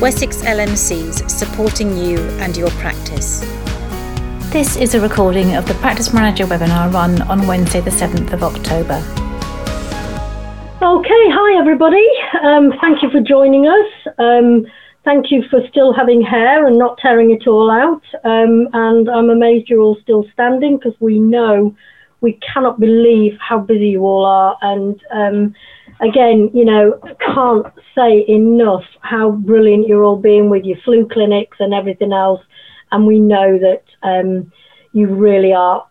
Wessex LMCs supporting you and your practice. This is a recording of the Practice Manager webinar run on Wednesday, the 7th of October. Okay, hi everybody. Um, thank you for joining us. Um, thank you for still having hair and not tearing it all out. Um, and I'm amazed you're all still standing because we know we cannot believe how busy you all are. And um, again, you know, can't say enough how brilliant you're all being with your flu clinics and everything else. And we know that um, you really are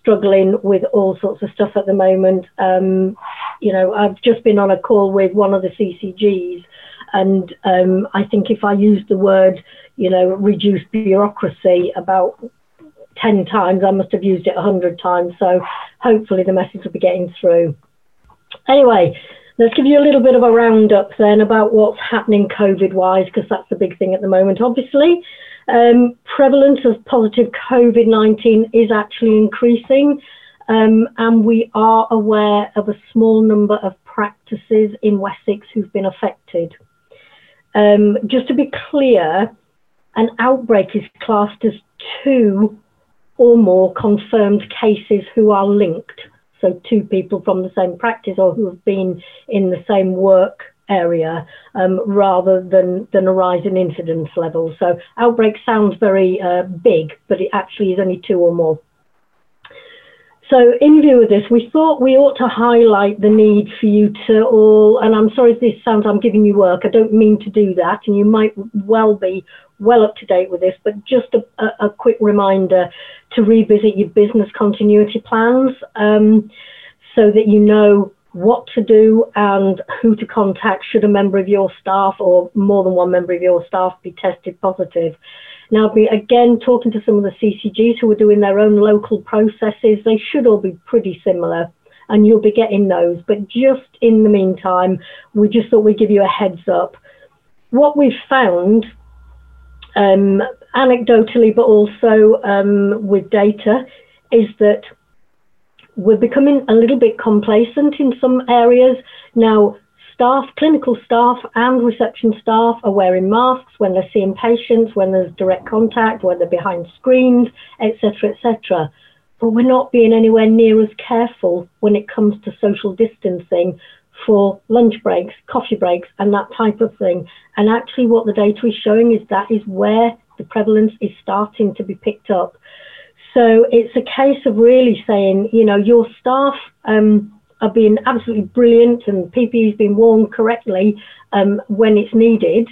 struggling with all sorts of stuff at the moment. Um, you know, I've just been on a call with one of the CCGs, and um, I think if I use the word, you know, reduce bureaucracy about 10 times, I must have used it 100 times. So hopefully the message will be getting through. Anyway, let's give you a little bit of a roundup then about what's happening COVID wise, because that's the big thing at the moment, obviously. Um, prevalence of positive COVID 19 is actually increasing, um, and we are aware of a small number of practices in Wessex who've been affected. Um, just to be clear, an outbreak is classed as two or more confirmed cases who are linked. So, two people from the same practice or who have been in the same work area um, rather than, than a rise in incidence level. So outbreak sounds very uh, big, but it actually is only two or more. So in view of this, we thought we ought to highlight the need for you to all, and I'm sorry if this sounds I'm giving you work, I don't mean to do that, and you might well be well up to date with this, but just a, a, quick reminder to revisit your business continuity plans um, so that you know what to do and who to contact should a member of your staff or more than one member of your staff be tested positive. Now, be again talking to some of the CCGs who are doing their own local processes, they should all be pretty similar and you'll be getting those. But just in the meantime, we just thought we'd give you a heads up. What we've found, um, anecdotally, but also um, with data, is that we're becoming a little bit complacent in some areas. Now, staff, clinical staff and reception staff are wearing masks when they're seeing patients, when there's direct contact, when they're behind screens, etc., etc. But we're not being anywhere near as careful when it comes to social distancing for lunch breaks, coffee breaks, and that type of thing. And actually, what the data is showing is that is where the prevalence is starting to be picked up. So it's a case of really saying, you know, your staff um, are being absolutely brilliant and PPE is been worn correctly um, when it's needed,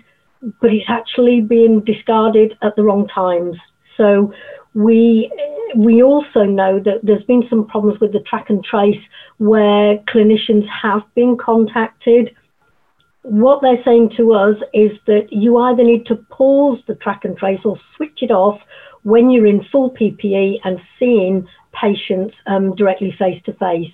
but it's actually being discarded at the wrong times. So we we also know that there's been some problems with the track and trace where clinicians have been contacted. What they're saying to us is that you either need to pause the track and trace or switch it off when you're in full PPE and seeing patients um, directly face to face.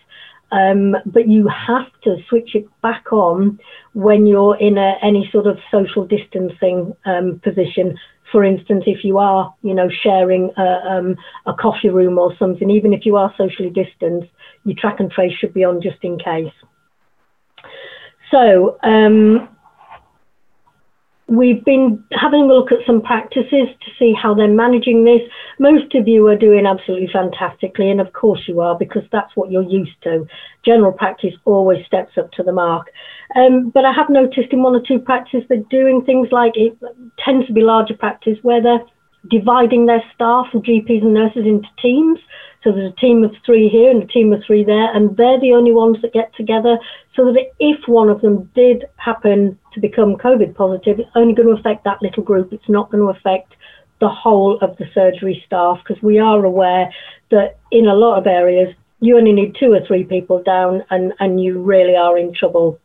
But you have to switch it back on when you're in a, any sort of social distancing um, position. For instance, if you are, you know, sharing a, um, a, coffee room or something, even if you are socially distanced, your track and trace should be on just in case. So, um, We've been having a look at some practices to see how they're managing this. Most of you are doing absolutely fantastically, and of course you are, because that's what you're used to. General practice always steps up to the mark. Um, but I have noticed in one or two practices they're doing things like it tends to be larger practice where they're dividing their staff and GPs and nurses into teams. So there's a team of three here and a team of three there, and they're the only ones that get together. So that if one of them did happen to become COVID positive, it's only going to affect that little group. It's not going to affect the whole of the surgery staff because we are aware that in a lot of areas you only need two or three people down and, and you really are in trouble.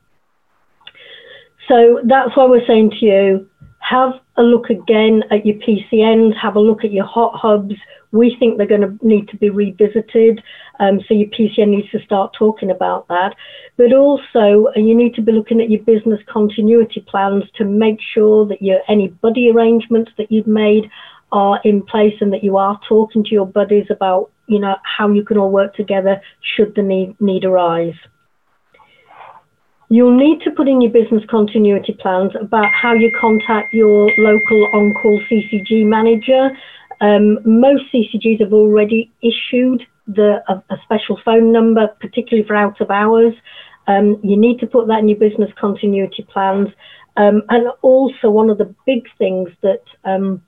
So that's why we're saying to you, have a look again at your PCNs, have a look at your hot hubs. We think they're going to need to be revisited. Um, so your PCN needs to start talking about that. But also, uh, you need to be looking at your business continuity plans to make sure that your any buddy arrangements that you've made are in place and that you are talking to your buddies about, you know, how you can all work together should the need, need arise. You'll need to put in your business continuity plans about how you contact your local on-call CCG manager. Um, most CCGs have already issued the, a, a, special phone number, particularly for out of hours. Um, you need to put that in your business continuity plans. Um, and also one of the big things that um,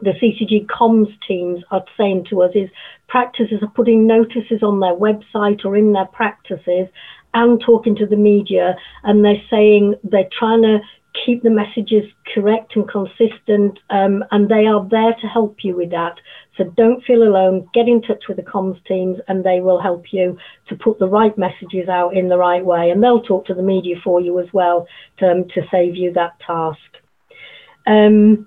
the CCG comms teams are saying to us is practices are putting notices on their website or in their practices and talking to the media and they're saying they're trying to keep the messages correct and consistent um, and they are there to help you with that. So don't feel alone. Get in touch with the comms teams and they will help you to put the right messages out in the right way and they'll talk to the media for you as well to, um, to save you that task. Um,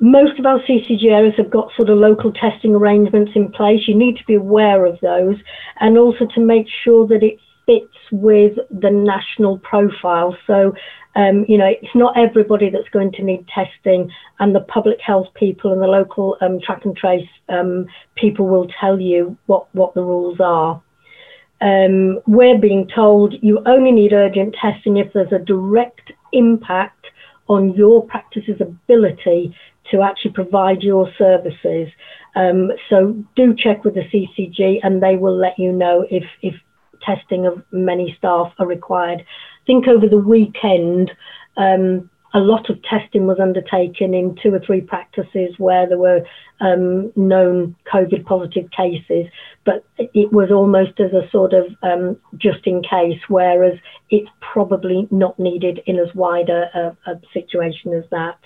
most of our CCG areas have got sort of local testing arrangements in place. You need to be aware of those and also to make sure that it fits with the national profile. So, um, you know, it's not everybody that's going to need testing, and the public health people and the local um, track and trace um, people will tell you what, what the rules are. Um, we're being told you only need urgent testing if there's a direct impact on your practice's ability to actually provide your services. Um, so do check with the CCG and they will let you know if, if testing of many staff are required. I think over the weekend, um, a lot of testing was undertaken in two or three practices where there were um, known COVID positive cases, but it was almost as a sort of um, just in case, whereas it's probably not needed in as wide a, a, situation as that.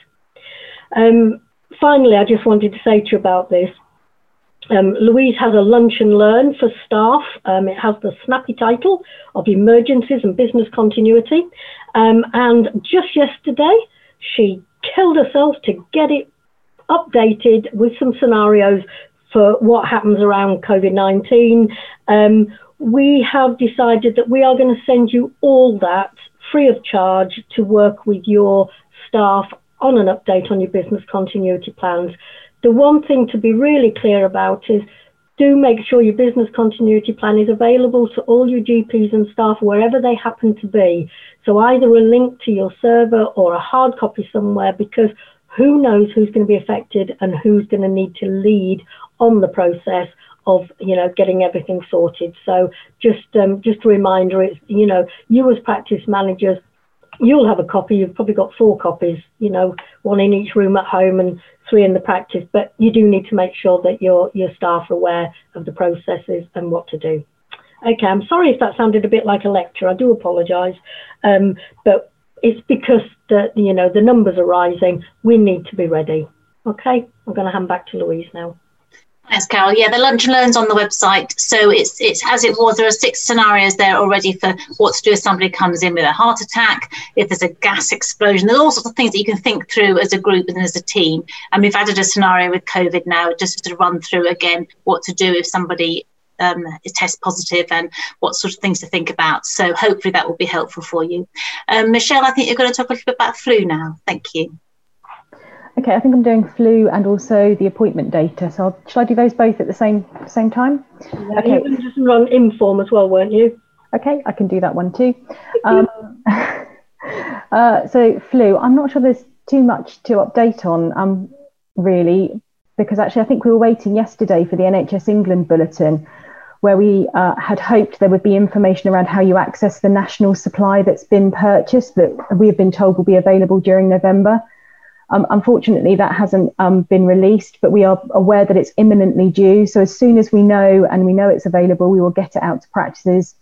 Um, finally, I just wanted to say to you about this. Um, Louise has a lunch and learn for staff. Um, it has the snappy title of Emergencies and Business Continuity. Um, and just yesterday, she killed herself to get it updated with some scenarios for what happens around COVID 19. Um, we have decided that we are going to send you all that free of charge to work with your staff on an update on your business continuity plans. The one thing to be really clear about is do make sure your business continuity plan is available to all your GPs and staff wherever they happen to be. So either a link to your server or a hard copy somewhere because who knows who's going to be affected and who's going to need to lead on the process of you know getting everything sorted. So just um, just a reminder, it's you know you as practice managers you'll have a copy. You've probably got four copies, you know, one in each room at home and three in the practice. But you do need to make sure that your your staff are aware of the processes and what to do. Okay, I'm sorry if that sounded a bit like a lecture. I do apologise, um, but it's because the you know the numbers are rising. We need to be ready. Okay, I'm going to hand back to Louise now. Thanks, Carol. Yeah, the lunch and learns on the website. So it's it's as it was. There are six scenarios there already for what to do if somebody comes in with a heart attack, if there's a gas explosion. There's all sorts of things that you can think through as a group and as a team. And we've added a scenario with COVID now, just to run through again what to do if somebody um, is test positive and what sort of things to think about. So hopefully that will be helpful for you. Um, Michelle, I think you're going to talk a little bit about flu now. Thank you. Okay, I think I'm doing flu and also the appointment data. So I'll, shall I do those both at the same same time? Yeah, okay. You just run ImmForm as well, weren't you? Okay, I can do that one too. Um, uh, so flu, I'm not sure there's too much to update on, um, really, because actually I think we were waiting yesterday for the NHS England bulletin, where we uh, had hoped there would be information around how you access the national supply that's been purchased that we have been told will be available during November. Um, unfortunately, that hasn't um, been released, but we are aware that it's imminently due. So as soon as we know and we know it's available, we will get it out to practices,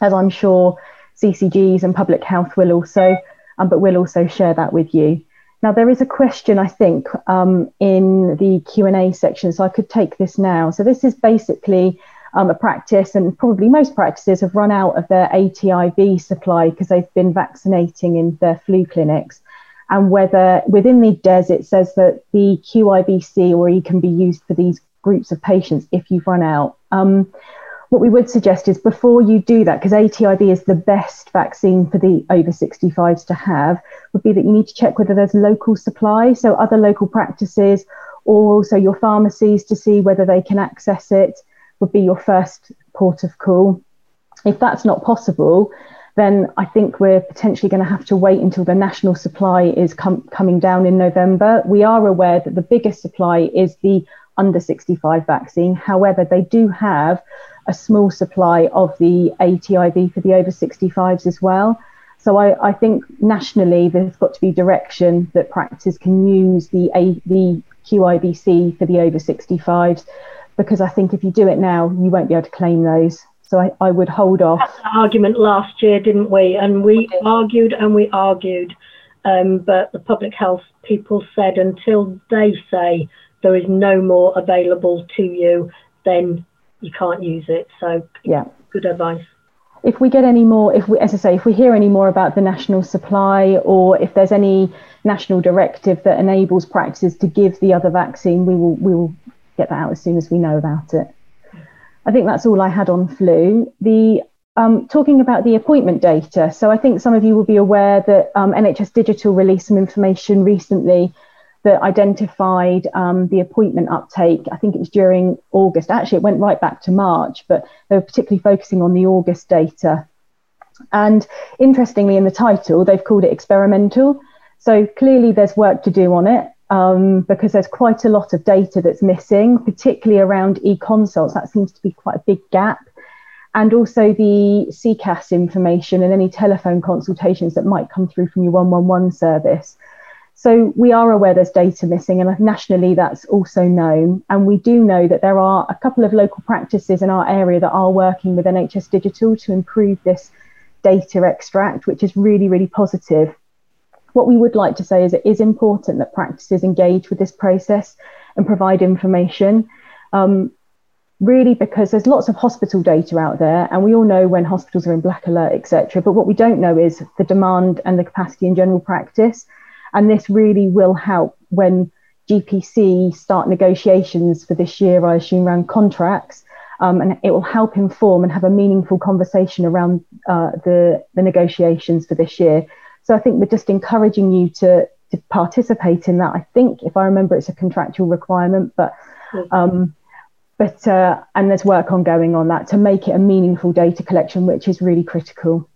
as I'm sure CCGs and public health will also, um, but we'll also share that with you. Now there is a question I think um, in the Q and A section, so I could take this now. So this is basically um, a practice, and probably most practices have run out of their ATIV supply because they've been vaccinating in their flu clinics and whether within the DES it says that the QIVC or E can be used for these groups of patients if you've run out. Um, what we would suggest is before you do that, because ATIV is the best vaccine for the over 65s to have, would be that you need to check whether there's local supply, so other local practices or also your pharmacies to see whether they can access it would be your first port of call. If that's not possible, then I think we're potentially going to have to wait until the national supply is com- coming down in November. We are aware that the biggest supply is the under 65 vaccine. However, they do have a small supply of the ATIV for the over 65s as well. So I, I, think nationally there's got to be direction that practices can use the A, the QIVC for the over 65s because I think if you do it now, you won't be able to claim those. So I, I would hold off. argument last year, didn't we? And we, we argued and we argued, um, but the public health people said until they say there is no more available to you, then you can't use it. So yeah, good advice. If we get any more, if we, as I say, if we hear any more about the national supply, or if there's any national directive that enables practices to give the other vaccine, we will we will get that out as soon as we know about it. I think that's all I had on flu. The um, talking about the appointment data. So I think some of you will be aware that um, NHS Digital released some information recently that identified um, the appointment uptake. I think it was during August. Actually, it went right back to March, but they were particularly focusing on the August data. And interestingly, in the title, they've called it experimental. So clearly, there's work to do on it um, because there's quite a lot of data that's missing, particularly around e consults. That seems to be quite a big gap. And also the CCAS information and any telephone consultations that might come through from your 111 service. So we are aware there's data missing, and nationally that's also known. And we do know that there are a couple of local practices in our area that are working with NHS Digital to improve this data extract, which is really, really positive. What we would like to say is it is important that practices engage with this process and provide information. Um, really because there's lots of hospital data out there and we all know when hospitals are in black alert etc but what we don't know is the demand and the capacity in general practice and this really will help when GPC start negotiations for this year, I assume, around contracts. Um, and it will help inform and have a meaningful conversation around uh, the, the negotiations for this year. So I think we're just encouraging you to, to participate in that. I think, if I remember, it's a contractual requirement, but um, but uh, and there's work ongoing on that to make it a meaningful data collection, which is really critical.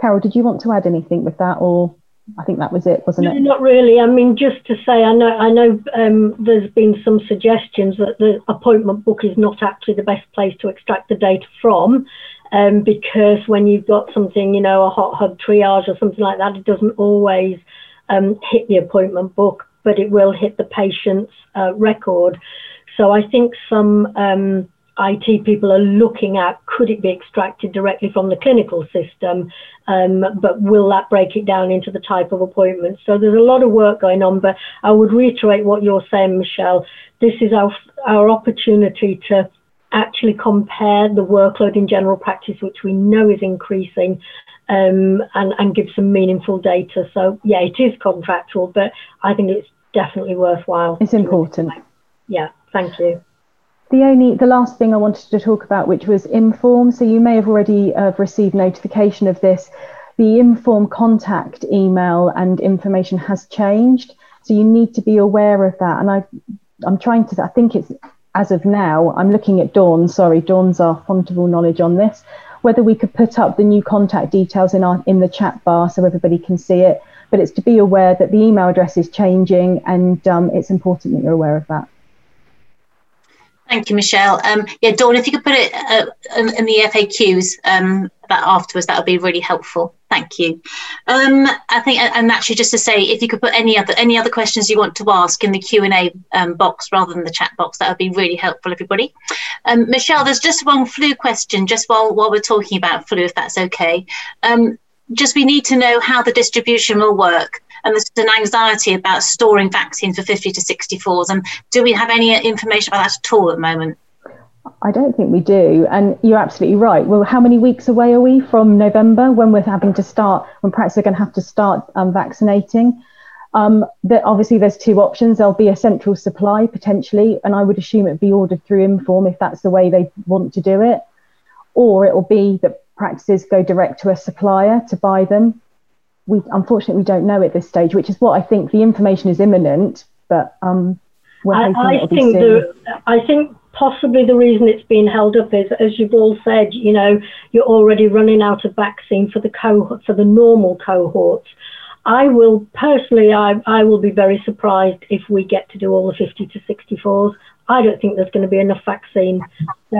Carol, did you want to add anything with that, or? I think that was it, wasn't no, it? Not really. I mean, just to say, I know, I know, um, there's been some suggestions that the appointment book is not actually the best place to extract the data from, um, because when you've got something, you know, a hot hub triage or something like that, it doesn't always um, hit the appointment book, but it will hit the patient's uh, record. So I think some um, IT people are looking at could it be extracted directly from the clinical system, um, but will that break it down into the type of appointment? So there's a lot of work going on, but I would reiterate what you're saying, Michelle. This is our, our opportunity to actually compare the workload in general practice, which we know is increasing, um, and, and give some meaningful data. So yeah, it is contractual, but I think it's definitely worthwhile. It's important. Yeah, thank you the only the last thing I wanted to talk about, which was ImmForm. So you may have already uh, received notification of this. The ImmForm contact email and information has changed, so you need to be aware of that. And I, I'm trying to. I think it's as of now. I'm looking at Dawn. Sorry, Dawn's our font of all knowledge on this. Whether we could put up the new contact details in our in the chat bar so everybody can see it. But it's to be aware that the email address is changing, and um, it's important that you're aware of that. Thank you, Michelle. Um, yeah, Dawn, if you could put it uh, in, in, the FAQs um, that afterwards, that would be really helpful. Thank you. Um, I think, and actually, just to say, if you could put any other any other questions you want to ask in the Q and A um, box rather than the chat box, that would be really helpful, everybody. Um, Michelle, there's just one flu question, just while while we're talking about flu, if that's okay. Um, just we need to know how the distribution will work and there's an anxiety about storing vaccines for 50 to 64s. And do we have any information about that at all at the moment? I don't think we do. And you're absolutely right. Well, how many weeks away are we from November when we're having to start, when practices are going to have to start um, vaccinating? Um, that obviously there's two options. There'll be a central supply potentially, and I would assume it'd be ordered through ImmForm if that's the way they want to do it, or it will be that practices go direct to a supplier to buy them we unfortunately we don't know at this stage, which is what I think the information is imminent, but um, I, I think the, I think possibly the reason it's been held up is, as you've all said, you know, you're already running out of vaccine for the cohort, for the normal cohorts. I will personally, I, I will be very surprised if we get to do all the 50 to 64s. I don't think there's going to be enough vaccine.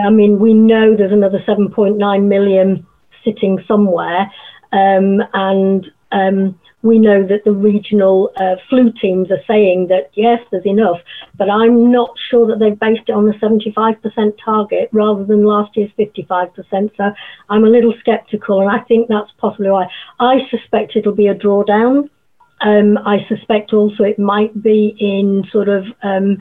I mean, we know there's another 7.9 million sitting somewhere, um, and um, we know that the regional uh, flu teams are saying that yes, there's enough, but I'm not sure that they've based it on the 75% target rather than last year's 55%. So I'm a little sceptical, and I think that's possibly why. I suspect it'll be a drawdown. Um, I suspect also it might be in sort of um,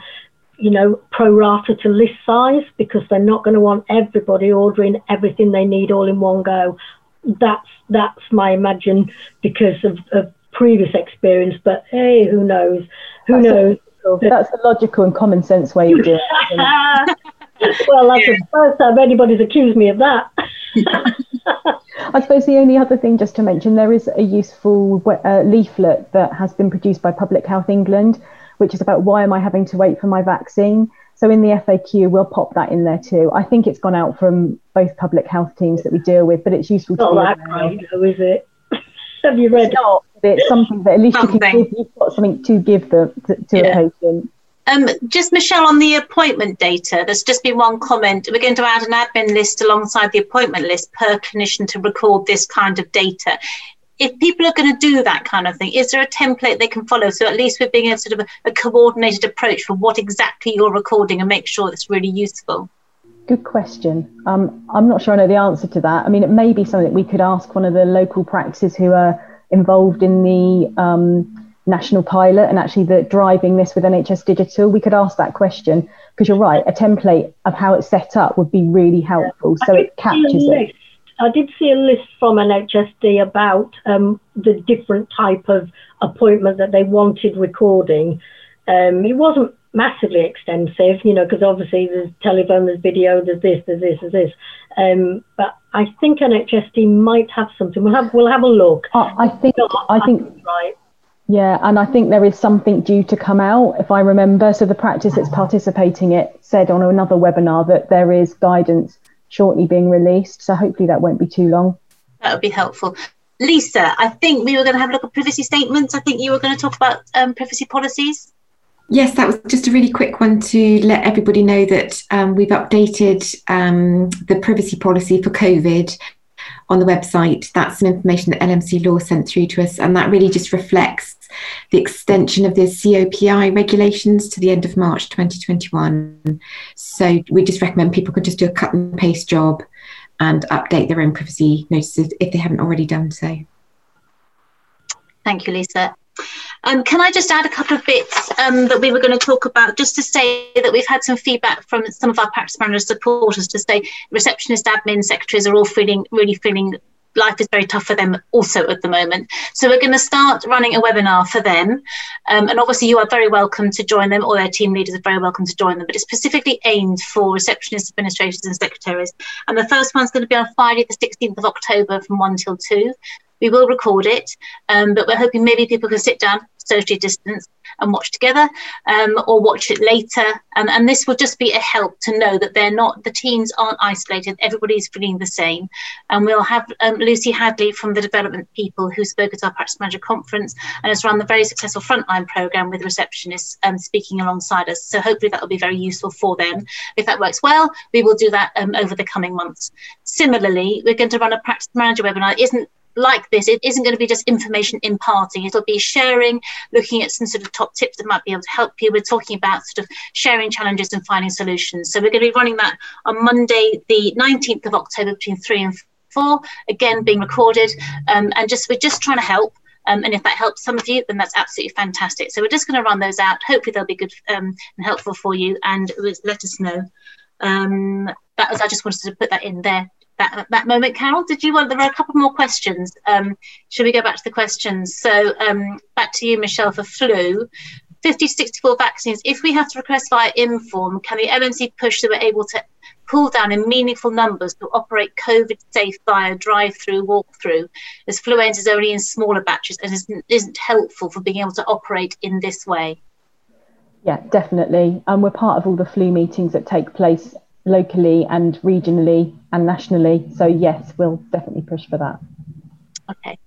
you know, pro rata to list size because they're not going to want everybody ordering everything they need all in one go. That's that's my imagine because of, of previous experience. But hey, who knows? Who that's knows? A, that's a logical and common sense way of doing it. well, that's yeah. the first time anybody's accused me of that. I suppose the only other thing just to mention there is a useful uh, leaflet that has been produced by Public Health England which is about why am I having to wait for my vaccine? So in the FAQ, we'll pop that in there too. I think it's gone out from both public health teams that we deal with, but it's useful to. Not that great, though, is it? Have you read? It's not. It's something that at least something. you can give. You've got something to give them to, to yeah. a patient. Um, just Michelle on the appointment data, there's just been one comment. We're going to add an admin list alongside the appointment list per clinician to record this kind of data if people are going to do that kind of thing, is there a template they can follow? So at least we're being a sort of a, a coordinated approach for what exactly you're recording and make sure it's really useful. Good question. Um, I'm not sure I know the answer to that. I mean, it may be something that we could ask one of the local practices who are involved in the um, national pilot and actually the driving this with NHS Digital. We could ask that question because you're right. A template of how it's set up would be really helpful, so it captures it. I did see a list from NHSD about um, the different type of appointment that they wanted recording. Um, it wasn't massively extensive, you know, because obviously there's telephone, there's video, there's this, there's this, there's this. Um, but I think NHSD might have something. We'll have we'll have a look. I, I think I think right. Yeah, and I think there is something due to come out, if I remember. So the practice that's participating it said on another webinar that there is guidance shortly being released. So hopefully that won't be too long. That would be helpful. Lisa, I think we were going to have a look at privacy statements. I think you were going to talk about um, privacy policies. Yes, that was just a really quick one to let everybody know that um, we've updated um, the privacy policy for COVID on the website. That's some information that LMC Law sent through to us, and that really just reflects the extension of the COPI regulations to the end of March 2021. So we just recommend people could just do a cut and paste job and update their own privacy notices if they haven't already done so. Thank you, Lisa. Um, can I just add a couple of bits um, that we were going to talk about, just to say that we've had some feedback from some of our practice manager supporters to say receptionist, admin, secretaries are all feeling really feeling life is very tough for them also at the moment. So we're going to start running a webinar for them. Um, and obviously you are very welcome to join them or their team leaders are very welcome to join them, but it's specifically aimed for receptionists, administrators and secretaries. And the first one's going to be on Friday, the 16th of October from 1 till 2. We will record it, um, but we're hoping maybe people can sit down, socially distance, and watch together um, or watch it later. And, and this will just be a help to know that they're not, the teens aren't isolated, everybody's feeling the same. And we'll have um, Lucy Hadley from the development people who spoke at our practice manager conference and has run the very successful frontline program with receptionists um, speaking alongside us. So hopefully that will be very useful for them. If that works well, we will do that um, over the coming months. Similarly, we're going to run a practice manager webinar. It isn't like this, it isn't going to be just information imparting. It'll be sharing, looking at some sort of top tips that might be able to help you. We're talking about sort of sharing challenges and finding solutions. So we're going to be running that on Monday, the 19th of October between three and four, again being recorded. Um, and just we're just trying to help. Um, and if that helps some of you, then that's absolutely fantastic. So we're just going to run those out. Hopefully they'll be good um, and helpful for you. And let us know. Um, that was I just wanted to put that in there that, that moment. Carol, did you want, there are a couple more questions. Um, should we go back to the questions? So um, back to you, Michelle, for flu. 50 64 vaccines, if we have to request via ImmForm, can the LMC push that we're able to pull down in meaningful numbers to operate COVID safe via drive through, walk through, as fluenza is only in smaller batches and isn't, isn't helpful for being able to operate in this way? Yeah, definitely. And we're part of all the flu meetings that take place locally and regionally and nationally. So yes, we'll definitely push for that. Okay.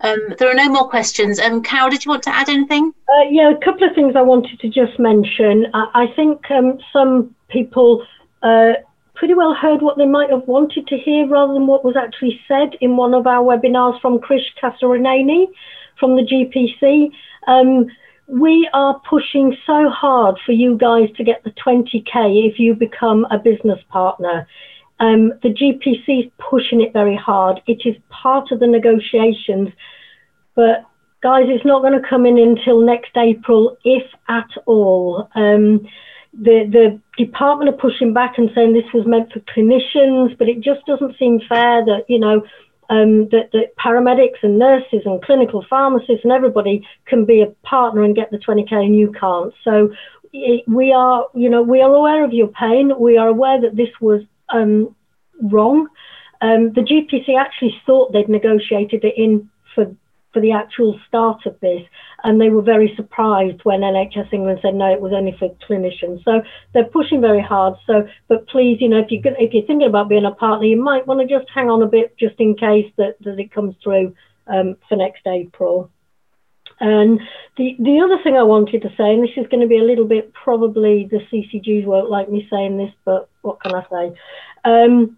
Um, there are no more questions. Um, Carol, did you want to add anything? Uh, yeah, a couple of things I wanted to just mention. I, I think um, some people uh, pretty well heard what they might have wanted to hear rather than what was actually said in one of our webinars from Krish Kasaraneni from the GPC. We are pushing so hard for you guys to get the 20k if you become a business partner. Um, the GPC is pushing it very hard. It is part of the negotiations, but guys, it's not going to come in until next April, if at all. Um, the the department are pushing back and saying this was meant for clinicians, but it just doesn't seem fair that you know um, that, that paramedics and nurses and clinical pharmacists and everybody can be a partner and get the 20k and you can't. So we are, you know, we are aware of your pain. We are aware that this was um, wrong. Um, the GPC actually thought they'd negotiated it in for for the actual start of this, and they were very surprised when NHS England said no, it was only for clinicians. So they're pushing very hard. So, but please, you know, if you're if you're thinking about being a partner, you might want to just hang on a bit just in case that that it comes through um, for next April. And the, the other thing I wanted to say, and this is going to be a little bit probably the CCGs won't like me saying this, but what can I say? Um,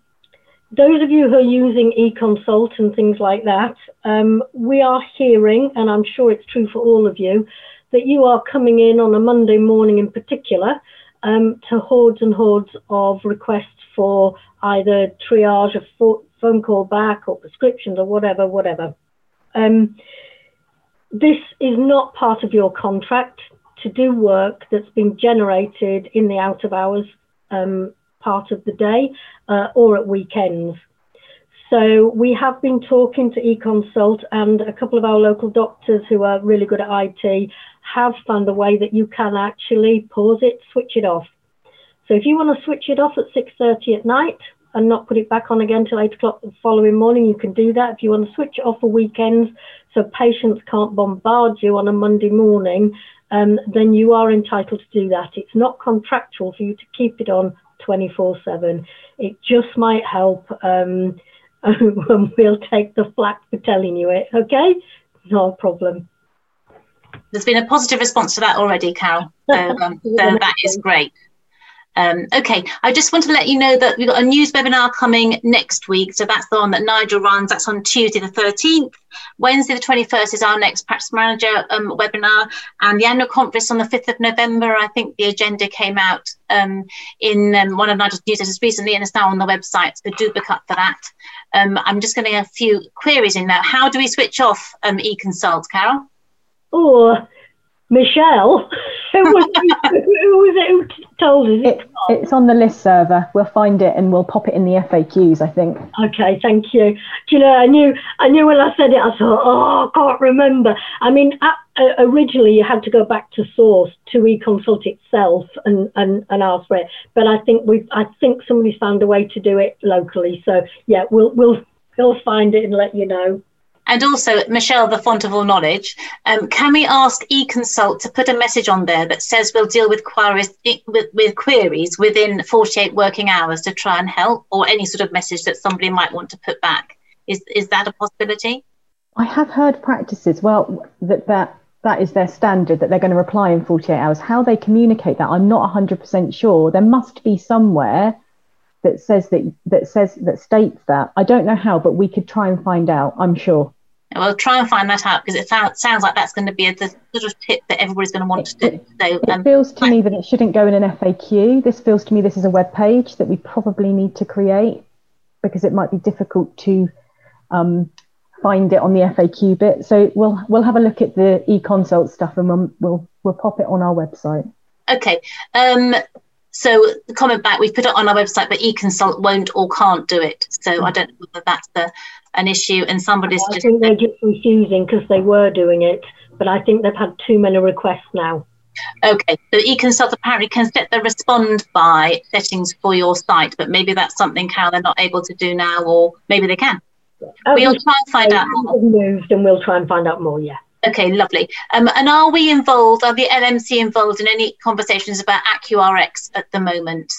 those of you who are using eConsult and things like that, um, we are hearing, and I'm sure it's true for all of you, that you are coming in on a Monday morning in particular um, to hordes and hordes of requests for either triage, a phone call back, or prescriptions, or whatever, whatever. Um, this is not part of your contract to do work that's been generated in the out of hours um, part of the day uh, or at weekends. So we have been talking to eConsult and a couple of our local doctors who are really good at IT have found a way that you can actually pause it, switch it off. So if you want to switch it off at 6.30 at night and not put it back on again till 8 o'clock the following morning, you can do that. If you want to switch it off for weekends so patients can't bombard you on a Monday morning, um, then you are entitled to do that. It's not contractual for you to keep it on 24 7. It just might help. Um, and we'll take the flak for telling you it. Okay? No problem. There's been a positive response to that already, Carol. So, um, so that is great. Um, okay, I just want to let you know that we've got a news webinar coming next week. So that's the one that Nigel runs. That's on Tuesday the 13th. Wednesday the 21st is our next practice manager um, webinar. And the annual conference on the 5th of November, I think the agenda came out um, in um, one of Nigel's newsletters recently and it's now on the website. So do book up for that. Um, I'm just getting a few queries in now. How do we switch off um, eConsult, Carol? Oh, Michelle, who was, who was it who told us? It, it's on the list server. We'll find it and we'll pop it in the FAQs. I think. Okay, thank you. Do you know? I knew. I knew when I said it. I thought, oh, I can't remember. I mean, uh, originally you had to go back to source to e-consult itself and, and and ask for it. But I think we've, I think somebody's found a way to do it locally. So yeah, we'll we'll we'll find it and let you know. And also, Michelle, the font of all knowledge, um, can we ask eConsult to put a message on there that says we'll deal with queries with, with queries within 48 working hours to try and help, or any sort of message that somebody might want to put back? Is is that a possibility? I have heard practices well that that that is their standard that they're going to reply in 48 hours. How they communicate that, I'm not 100% sure. There must be somewhere that says that that says that states that. I don't know how, but we could try and find out. I'm sure. We'll try and find that out because it sounds, sounds like that's going to be a, the sort of tip that everybody's going to want to do. So, um, it feels to me that it shouldn't go in an FAQ. This feels to me this is a web page that we probably need to create because it might be difficult to um, find it on the FAQ bit. So we'll we'll have a look at the e-consult stuff and we'll we'll, we'll pop it on our website. Okay. Um, so the comment back, we've put it on our website, but e-consult won't or can't do it. So I don't know whether that's the an issue and somebody's I just. think they're just refusing because they were doing it, but I think they've had too many requests now. Okay, so eConsult apparently can set the respond by settings for your site, but maybe that's something, Carol, they're not able to do now, or maybe they can. Oh, we'll try and find out more. Moved, and we'll try and find out more. Yeah. Okay, lovely. Um, and are we involved, are the LMC involved in any conversations about AccuRx at the moment?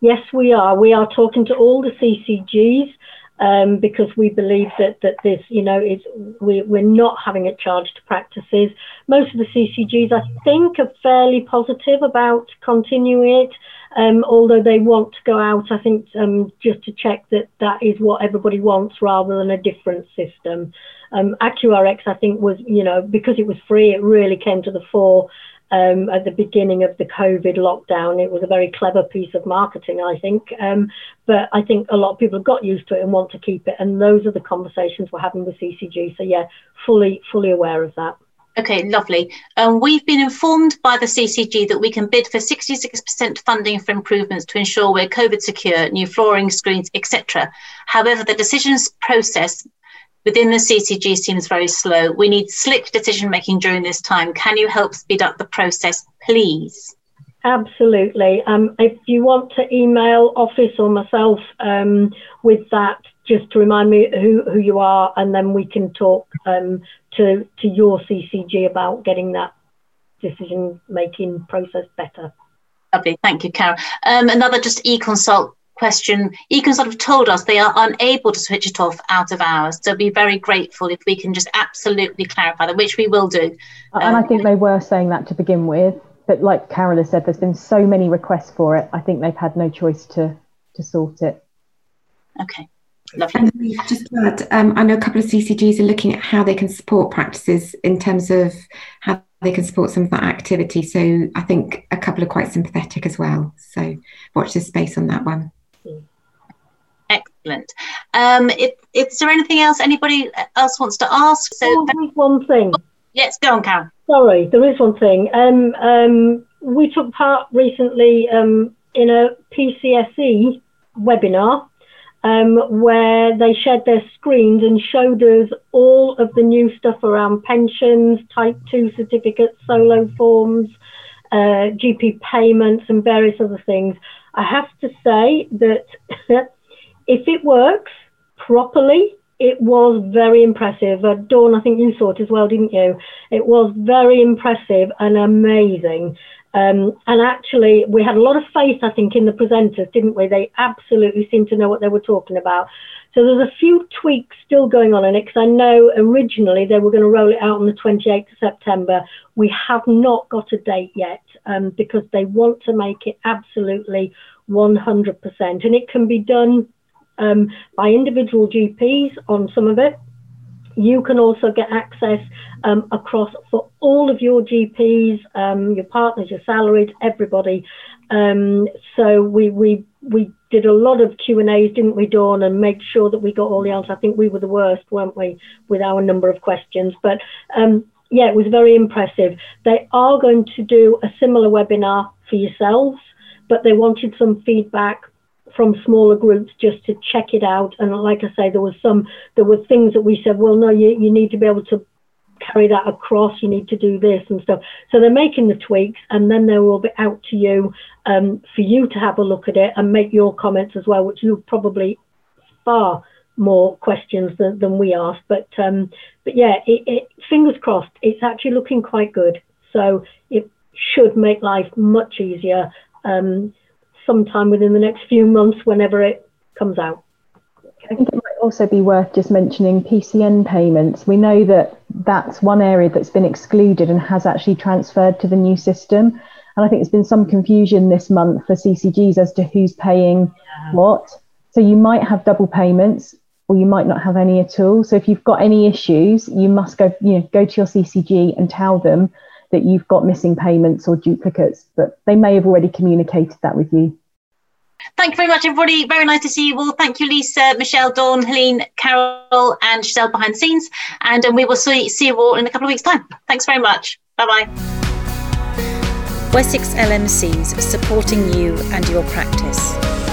Yes, we are. We are talking to all the CCGs um, because we believe that, that this, you know, is we, we're not having it charged to practices. Most of the CCGs, I think, are fairly positive about continuing it. Um, although they want to go out, I think, um, just to check that that is what everybody wants rather than a different system. Um, AccuRx, I think, was, you know, because it was free, it really came to the fore um, at the beginning of the COVID lockdown. It was a very clever piece of marketing, I think. Um, but I think a lot of people have got used to it and want to keep it. And those are the conversations we're having with CCG. So, yeah, fully, fully aware of that. Okay, lovely. Um, we've been informed by the CCG that we can bid for 66% funding for improvements to ensure we're COVID secure, new flooring, screens, etc. However, the decisions process within the CCG seems very slow. We need slick decision making during this time. Can you help speed up the process, please? Absolutely. Um, if you want to email office or myself um, with that, just to remind me who, who you are, and then we can talk um, to to your CCG about getting that decision making process better. Lovely, thank you, Carol. Um, another just e-consult question. Econ sort of told us they are unable to switch it off out of hours. So be very grateful if we can just absolutely clarify that, which we will do. And um, I think they were saying that to begin with. But like Carol has said, there's been so many requests for it. I think they've had no choice to to sort it. Okay. Lovely. And just to add, um, I know a couple of CCGs are looking at how they can support practices in terms of how they can support some of that activity. So I think a couple are quite sympathetic as well. So watch this space on that one. Excellent. Um, it, is there anything else anybody else wants to ask? So oh, there is one thing. Yes, go on, Carol. Sorry, there is one thing. Um, um, we took part recently um, in a PCSE webinar um, where they shared their screens and showed us all of the new stuff around pensions, type 2 certificates, solo forms, uh, GP payments, and various other things. I have to say that if it works properly, it was very impressive. Uh, Dawn, I think you saw it as well, didn't you? It was very impressive and amazing. Um, and actually, we had a lot of faith, I think, in the presenters, didn't we? They absolutely seemed to know what they were talking about. So there's a few tweaks still going on in it because I know originally they were going to roll it out on the 28th of September. We have not got a date yet um, because they want to make it absolutely 100%. And it can be done um, by individual GPs on some of it. You can also get access um, across for all of your GPs, um, your partners, your salaried, everybody. Um, so we we we did a lot of Q and A's, didn't we, Dawn, and make sure that we got all the answers. I think we were the worst, weren't we, with our number of questions? But um, yeah, it was very impressive. They are going to do a similar webinar for yourselves, but they wanted some feedback from smaller groups just to check it out. And like I say, there was some, there were things that we said, well, no, you, you need to be able to carry that across. You need to do this and stuff. So they're making the tweaks, and then they will be out to you um, for you to have a look at it and make your comments as well, which you probably far more questions than, than we asked. But um, but yeah, it, it, fingers crossed. It's actually looking quite good. So it should make life much easier. Um, sometime within the next few months, whenever it comes out. I think it might also be worth just mentioning PCN payments. We know that that's one area that's been excluded and has actually transferred to the new system. And I think there's been some confusion this month for CCGs as to who's paying yeah. what. So you might have double payments or you might not have any at all. So if you've got any issues, you must go, you know, go to your CCG and tell them that you've got missing payments or duplicates, but they may have already communicated that with you. Thank you very much, everybody. Very nice to see you all. Thank you, Lisa, Michelle, Dawn, Helene, Carol, and Giselle behind the scenes. And um, we will see, see you all in a couple of weeks' time. Thanks very much. Bye bye. Wessex LMCs supporting you and your practice.